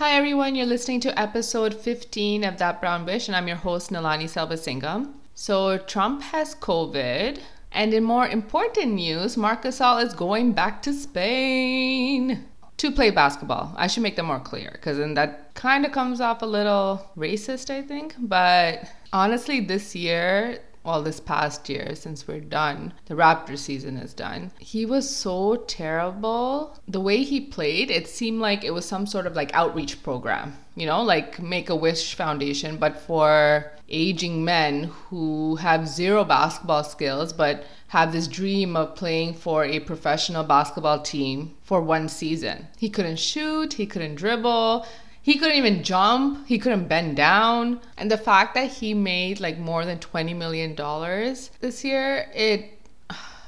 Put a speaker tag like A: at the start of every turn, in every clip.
A: Hi everyone, you're listening to episode 15 of That Brown Wish, and I'm your host Nalani Selvasingam. So Trump has COVID, and in more important news, Marc Gasol is going back to Spain to play basketball. I should make that more clear because then that kind of comes off a little racist, I think. But honestly, this year well, this past year since we're done, the Raptor season is done. He was so terrible. The way he played, it seemed like it was some sort of like outreach program, you know, like Make a Wish Foundation, but for aging men who have zero basketball skills but have this dream of playing for a professional basketball team for one season. He couldn't shoot, he couldn't dribble he couldn't even jump, he couldn't bend down. And the fact that he made like more than 20 million dollars this year, it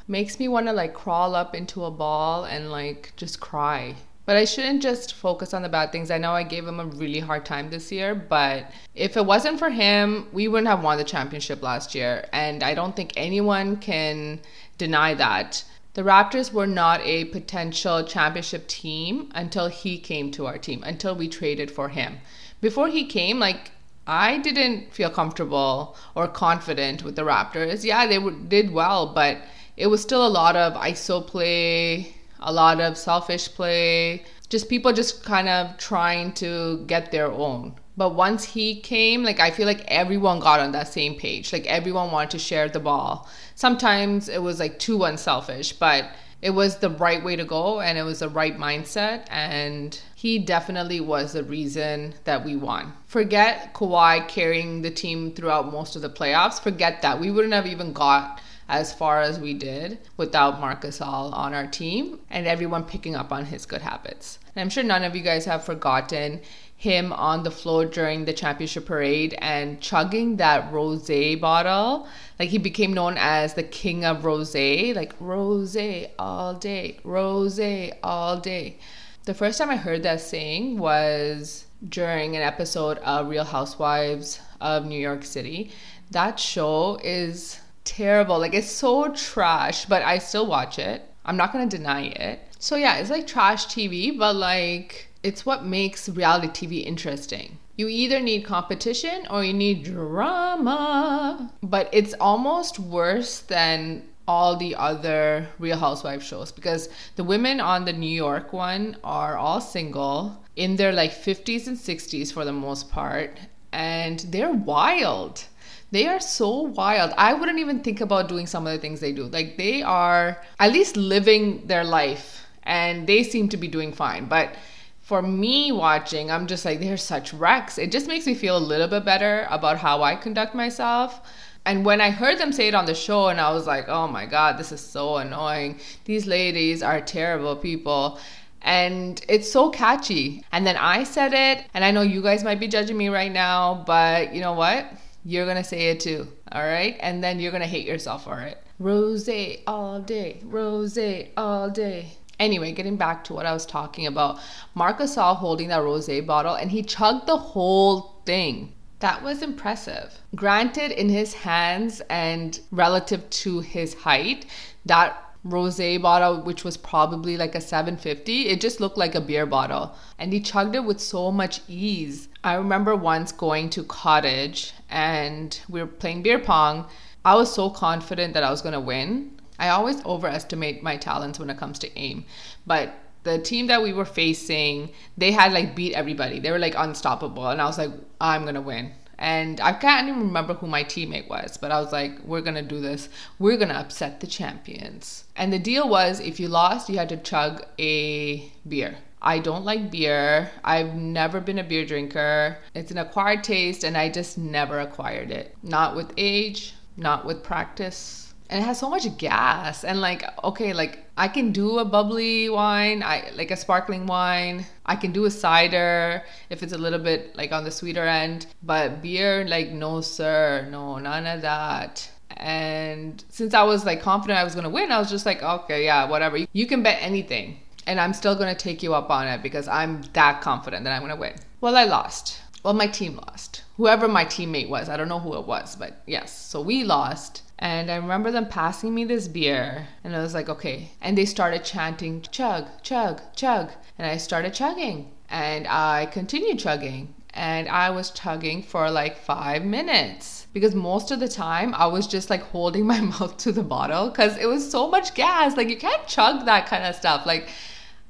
A: makes me want to like crawl up into a ball and like just cry. But I shouldn't just focus on the bad things. I know I gave him a really hard time this year, but if it wasn't for him, we wouldn't have won the championship last year. And I don't think anyone can deny that. The Raptors were not a potential championship team until he came to our team, until we traded for him. Before he came, like, I didn't feel comfortable or confident with the Raptors. Yeah, they did well, but it was still a lot of ISO play, a lot of selfish play, just people just kind of trying to get their own. But once he came, like I feel like everyone got on that same page. Like everyone wanted to share the ball. Sometimes it was like too unselfish, but it was the right way to go and it was the right mindset. And he definitely was the reason that we won. Forget Kawhi carrying the team throughout most of the playoffs. Forget that. We wouldn't have even got as far as we did without Marc Gasol on our team and everyone picking up on his good habits. And I'm sure none of you guys have forgotten him on the floor during the championship parade and chugging that rose bottle. Like he became known as the king of rose, like rose all day, rose all day. The first time I heard that saying was during an episode of Real Housewives of New York City. That show is terrible. Like it's so trash, but I still watch it. I'm not to deny it. So yeah, it's like trash TV, but like it's what makes reality TV interesting. You either need competition or you need drama. But it's almost worse than all the other Real Housewives shows because the women on the New York one are all single in their like 50s and 60s for the most part and they're wild. They are so wild. I wouldn't even think about doing some of the things they do. Like they are at least living their life and they seem to be doing fine. But for me watching, I'm just like, they're such wrecks. It just makes me feel a little bit better about how I conduct myself. And when I heard them say it on the show, and I was like, oh my God, this is so annoying. These ladies are terrible people. And it's so catchy. And then I said it, and I know you guys might be judging me right now, but you know what? You're gonna say it too, all right? And then you're gonna hate yourself for it. Rose all day, rose all day. Anyway, getting back to what I was talking about, Marc Gasol holding that rose bottle and he chugged the whole thing. That was impressive. Granted, in his hands and relative to his height, that rose bottle, which was probably like a 750, it just looked like a beer bottle. And he chugged it with so much ease. I remember once going to cottage and we were playing beer pong. I was so confident that I was going to win. I always overestimate my talents when it comes to aim. But the team that we were facing, they had like beat everybody. They were like unstoppable. And I was like, I'm to win. And I can't even remember who my teammate was, but I was like, we're to do this. We're to upset the champions. And the deal was if you lost, you had to chug a beer. I don't like beer. I've never been a beer drinker. It's an acquired taste, and I just never acquired it. Not with age, not with practice and it has so much gas and like okay like i can do a bubbly wine i like a sparkling wine. I can do a cider if it's a little bit like on the sweeter end. But beer like no sir no none of that. And since i was like confident i was going to win i was just like okay yeah whatever. You can bet anything. And i'm still going to take you up on it because i'm that confident that i'm going to win. Well i lost. Well my team lost. Whoever my teammate was i don't know who it was but yes. So we lost and I remember them passing me this beer, and I was like, okay. And they started chanting, chug, chug, chug. And I started chugging. And I continued chugging and I was chugging for like five minutes because most of the time I was just like holding my mouth to the bottle because it was so much gas. Like, you can't chug that kind of stuff. Like,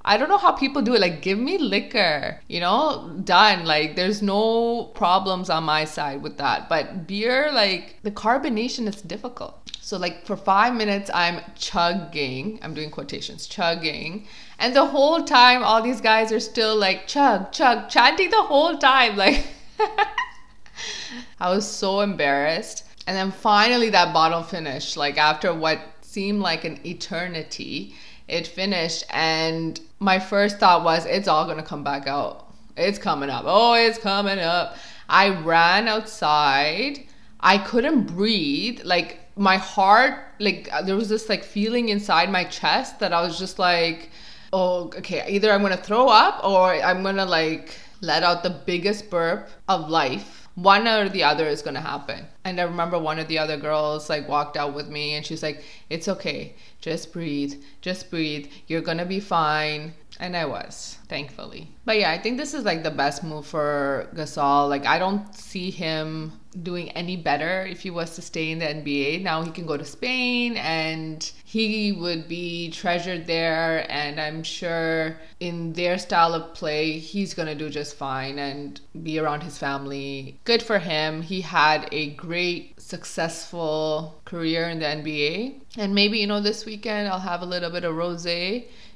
A: I don't know how people do it. Like, give me liquor, you know, done. Like, there's no problems on my side with that. But beer, like, the carbonation is difficult. So, like, for five minutes, I'm chugging, I'm doing quotations, chugging. And the whole time, all these guys are still like, chug, chug, chanting the whole time. Like, I was so embarrassed. And then finally, that bottle finished, like, after what seemed like an eternity it finished and my first thought was it's all gonna come back out. It's coming up. Oh it's coming up. I ran outside. I couldn't breathe. Like my heart like uh, there was this like feeling inside my chest that i was just like oh okay either i'm gonna throw up or i'm gonna like let out the biggest burp of life. One or the other is to happen. And I remember one of the other girls like walked out with me and she's like, It's okay. Just breathe. Just breathe. You're to be fine. And I was, thankfully. But yeah, I think this is like the best move for Gasol. Like, I don't see him doing any better if he was to stay in the NBA. Now he can go to Spain and he would be treasured there. And I'm sure in their style of play, he's going to do just fine and be around his family. Good for him. He had a great, successful career in the NBA. And maybe, you know, this weekend I'll have a little bit of rose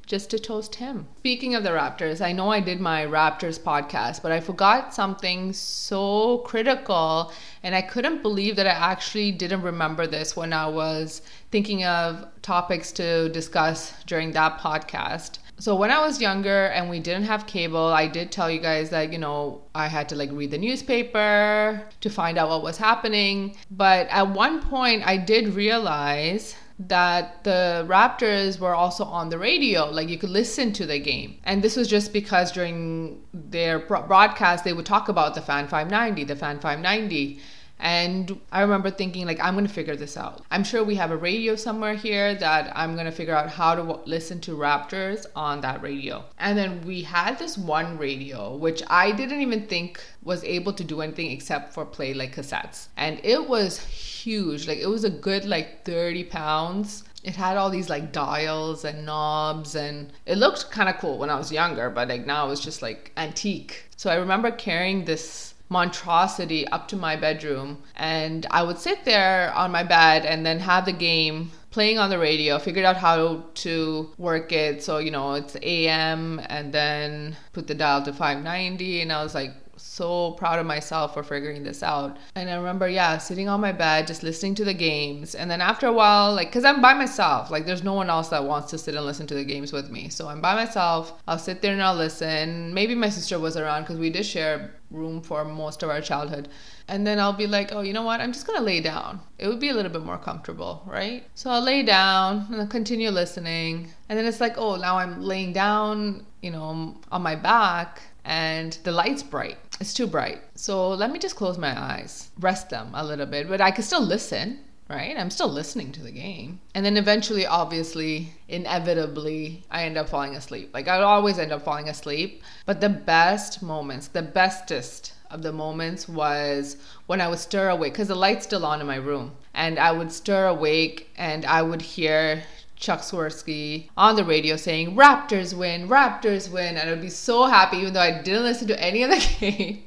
A: just to toast him. Speaking of the Raptors, I know I did my Raptors podcast, but I forgot something so critical, and I couldn't believe that I actually didn't remember this when I was thinking of topics to discuss during that podcast. So when I was younger and we didn't have cable, I did tell you guys that, you know, I had to like read the newspaper to find out what was happening. But at one point I did realize that the Raptors were also on the radio. Like you could listen to the game. And this was just because during their broadcast, they would talk about the Fan 590, the Fan 590. And I remember thinking, like, I'm going to figure this out. I'm sure we have a radio somewhere here that I'm going to figure out how to w- listen to Raptors on that radio. And then we had this one radio, which I didn't even think was able to do anything except for play like cassettes. And it was huge. Like, it was a good, like, 30 pounds it had all these like dials and knobs and it looked kind of cool when I was younger, but like now it's just like antique. So I remember carrying this monstrosity up to my bedroom and I would sit there on my bed and then have the game playing on the radio, figured out how to work it. So, you know, it's AM and then put the dial to 590 and I was like so proud of myself for figuring this out. And I remember, yeah, sitting on my bed, just listening to the games. And then after a while, like, cause I'm by myself, like, there's no one else that wants to sit and listen to the games with me. So I'm by myself. I'll sit there and I'll listen. Maybe my sister was around because we did share room for most of our childhood. And then I'll be like, oh, you know what? I'm just going to lay down. It would be a little bit more comfortable, right? So I'll lay down and I'll continue listening. And then it's like, oh, now I'm laying down, you know, on my back and the light's bright. It's too bright. So let me just close my eyes, rest them a little bit, but I can still listen, right? I'm still listening to the game. And then eventually, obviously, inevitably, I end up falling asleep. Like I always end up falling asleep. But the best moments, the bestest of the moments was when I would stir awake because the light's still on in my room. And I would stir awake and I would hear Chuck Swirsky on the radio saying, Raptors win, Raptors win. And I would be so happy, even though I didn't listen to any of the game.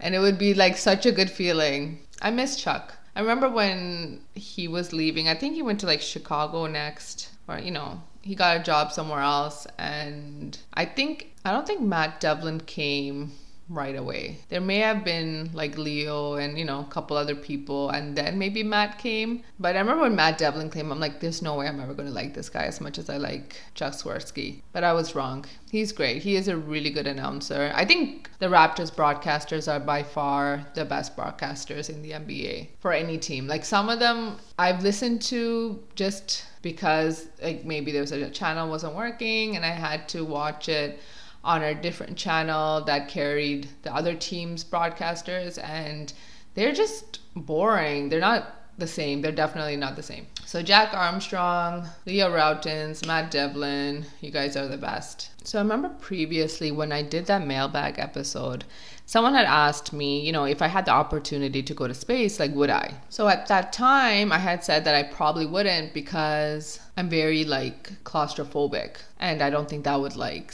A: and it would be like such a good feeling. I miss Chuck. I remember when he was leaving, I think he went to like Chicago next, or, you know, he got a job somewhere else. And I think, I don't think Matt Devlin came right away. There may have been like Leo and you know a couple other people, and then maybe Matt came. But I remember when Matt Devlin came, I'm like, there's no way I'm ever going to like this guy as much as I like Chuck Swirsky. But I was wrong. He's great. He is a really good announcer. I think the Raptors broadcasters are by far the best broadcasters in the NBA for any team. Like some of them I've listened to just because like maybe there was a channel wasn't working and I had to watch it on a different channel that carried the other team's broadcasters and they're just boring. They're not the same. They're definitely not the same. So Jack Armstrong, Leo Rautins, Matt Devlin, you guys are the best. So I remember previously when I did that mailbag episode, someone had asked me, you know, if I had the opportunity to go to space, like would I? So at that time, I had said that I probably wouldn't because I'm very like claustrophobic and I don't think that would like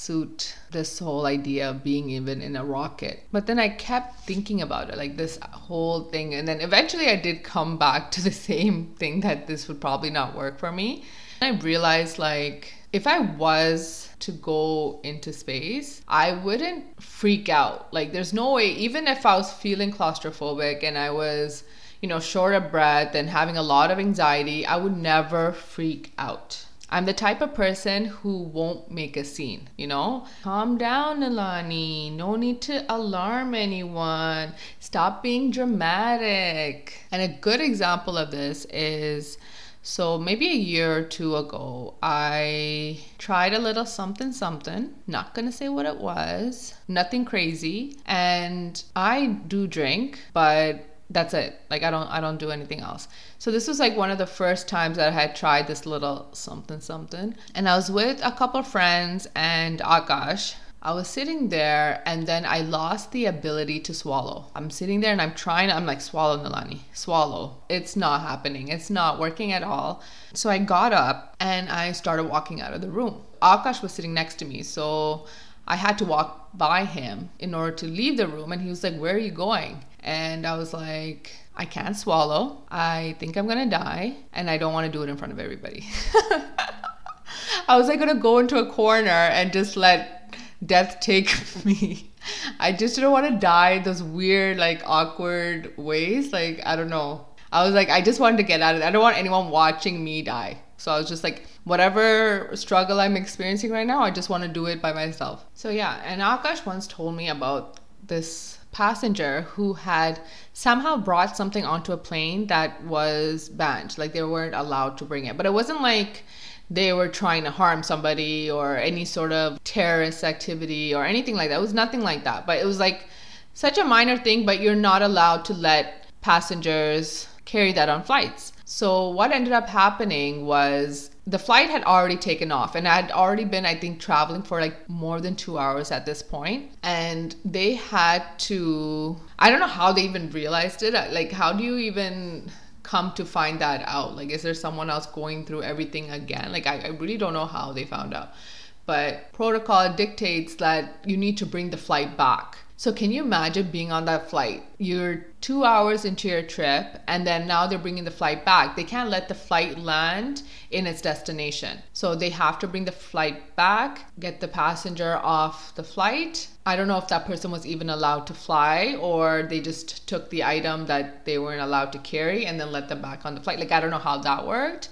A: suit this whole idea of being even in a rocket. But then I kept thinking about it, like this whole thing. And then eventually I did come back to the same thing that this would probably not work for me. And I realized, like, if I was to go into space, I wouldn't freak out. Like, there's no way, even if I was feeling claustrophobic and I was, you know, short of breath and having a lot of anxiety, I would never freak out. I'm the type of person who won't make a scene, you know? Calm down, Nalani. No need to alarm anyone. Stop being dramatic. And a good example of this is so maybe a year or two ago, I tried a little something something. Not gonna say what it was. Nothing crazy. And I do drink, but that's it. Like I don't I don't do anything else. So this was like one of the first times that I had tried this little something something. And I was with a couple friends and Akash I was sitting there and then I lost the ability to swallow. I'm sitting there and I'm trying, I'm like, swallow, Nalani, swallow. It's not happening. It's not working at all. So I got up and I started walking out of the room. Akash was sitting next to me. So I had to walk by him in order to leave the room. And he was like, Where are you going? And I was like, I can't swallow. I think I'm to die. And I don't want to do it in front of everybody. I was like, to go into a corner and just let death take me. I just didn't want to die those weird, like awkward ways. Like, I don't know. I was like, I just wanted to get out of it. I don't want anyone watching me die. So I was just like, whatever struggle I'm experiencing right now, I just want to do it by myself. So yeah, and Akash once told me about this passenger who had somehow brought something onto a plane that was banned. Like they weren't allowed to bring it. But it wasn't like they were trying to harm somebody or any sort of terrorist activity or anything like that. It was nothing like that. But it was like such a minor thing, but you're not allowed to let passengers carry that on flights. So what ended up happening was the flight had already taken off and I'd already been, I think, traveling for like more than two hours at this point. And they had to, I don't know how they even realized it. Uh, like, how do you even come to find that out? Like, is there someone else going through everything again? Like, I, I really don't know how they found out. But protocol dictates that you need to bring the flight back. So, can you imagine being on that flight? You're two hours into your trip, and then now they're bringing the flight back. They can't let the flight land in its destination. So, they have to bring the flight back, get the passenger off the flight. I don't know if that person was even allowed to fly or they just took the item that they weren't allowed to carry and then let them back on the flight. Like, I don't know how that worked,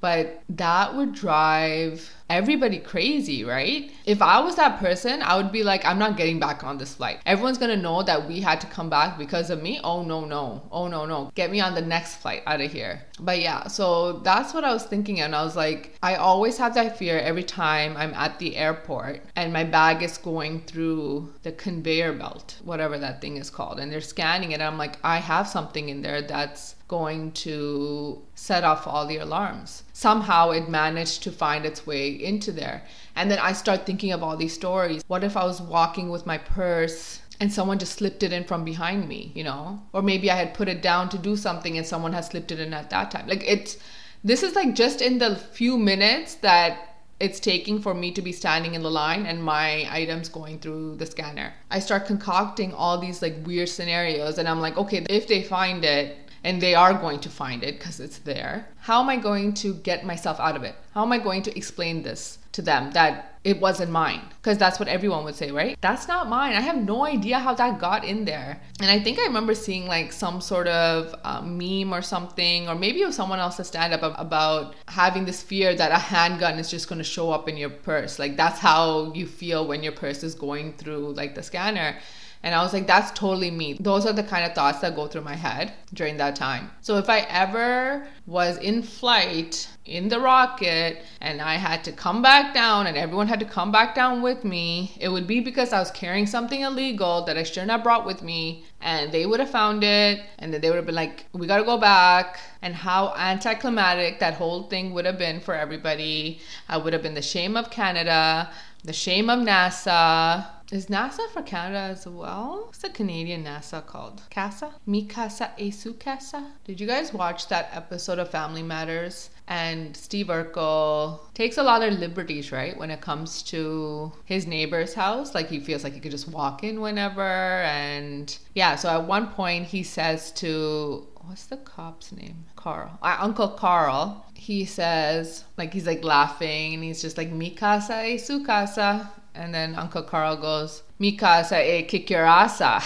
A: but that would drive everybody crazy, right? If I was that person, I would be like, I'm not getting back on this flight. Everyone's gonna know that we had to come back because of me. Oh no, no. Oh no, no. Get me on the next flight out of here. But yeah, so that's what I was thinking. And I was like, I always have that fear every time I'm at the airport and my bag is going through the conveyor belt, whatever that thing is called. And they're scanning it. And I'm like, I have something in there that's going to set off all the alarms. Somehow it managed to find its way into there. And then I start thinking of all these stories. What if I was walking with my purse and someone just slipped it in from behind me, you know? Or maybe I had put it down to do something and someone has slipped it in at that time. Like it's this is like just in the few minutes that it's taking for me to be standing in the line and my items going through the scanner. I start concocting all these like weird scenarios and I'm like, okay, if they find it, and they are going to find it because it's there. How am I going to get myself out of it? How am I going to explain this to them that it wasn't mine? Because that's what everyone would say, right? That's not mine. I have no idea how that got in there. And I think I remember seeing like some sort of uh, meme or something, or maybe it was someone else's stand up about having this fear that a handgun is just going to show up in your purse. Like that's how you feel when your purse is going through like the scanner. And I was like, that's totally me. Those are the kind of thoughts that go through my head during that time. So if I ever was in flight in the rocket and I had to come back down and everyone had to come back down with me, it would be because I was carrying something illegal that I shouldn't have brought with me and they would have found it and then they would have been like, we got to go back. And how anticlimactic that whole thing would have been for everybody. I would have been the shame of Canada, the shame of NASA is NASA for Canada as well? What's the Canadian NASA called? CASA? Mi Casa e Su Casa? Did you guys watch that episode of Family Matters? And Steve Urkel takes a lot of liberties, right? When it comes to his neighbor's house. Like he feels like he could just walk in whenever. And yeah, so at one point he says to what's the cop's name? Carl. Uh, Uncle Carl. He says, like, he's like laughing and he's just like, Mi casa e su casa. And then Uncle Carl goes, Mika casa e kick your asa.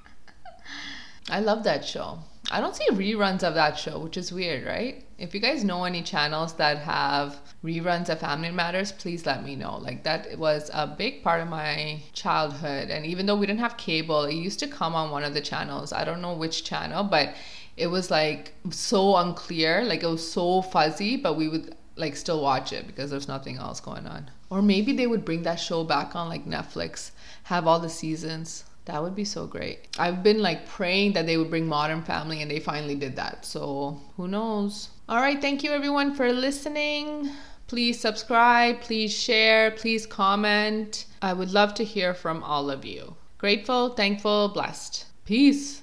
A: I love that show. I don't see reruns of that show, which is weird, right? If you guys know any channels that have reruns of Family Matters, please let me know. Like that was a big part of my childhood. And even though we didn't have cable, it used to come on one of the channels. I don't know which channel, but it was like so unclear. Like it was so fuzzy, but we would like still watch it because there's nothing else going on. Or maybe they would bring that show back on like Netflix, have all the seasons. That would be so great. I've been like praying that they would bring Modern Family and they finally did that. So who knows? All right. Thank you everyone for listening. Please subscribe, please share, please comment. I would love to hear from all of you. Grateful, thankful, blessed. Peace.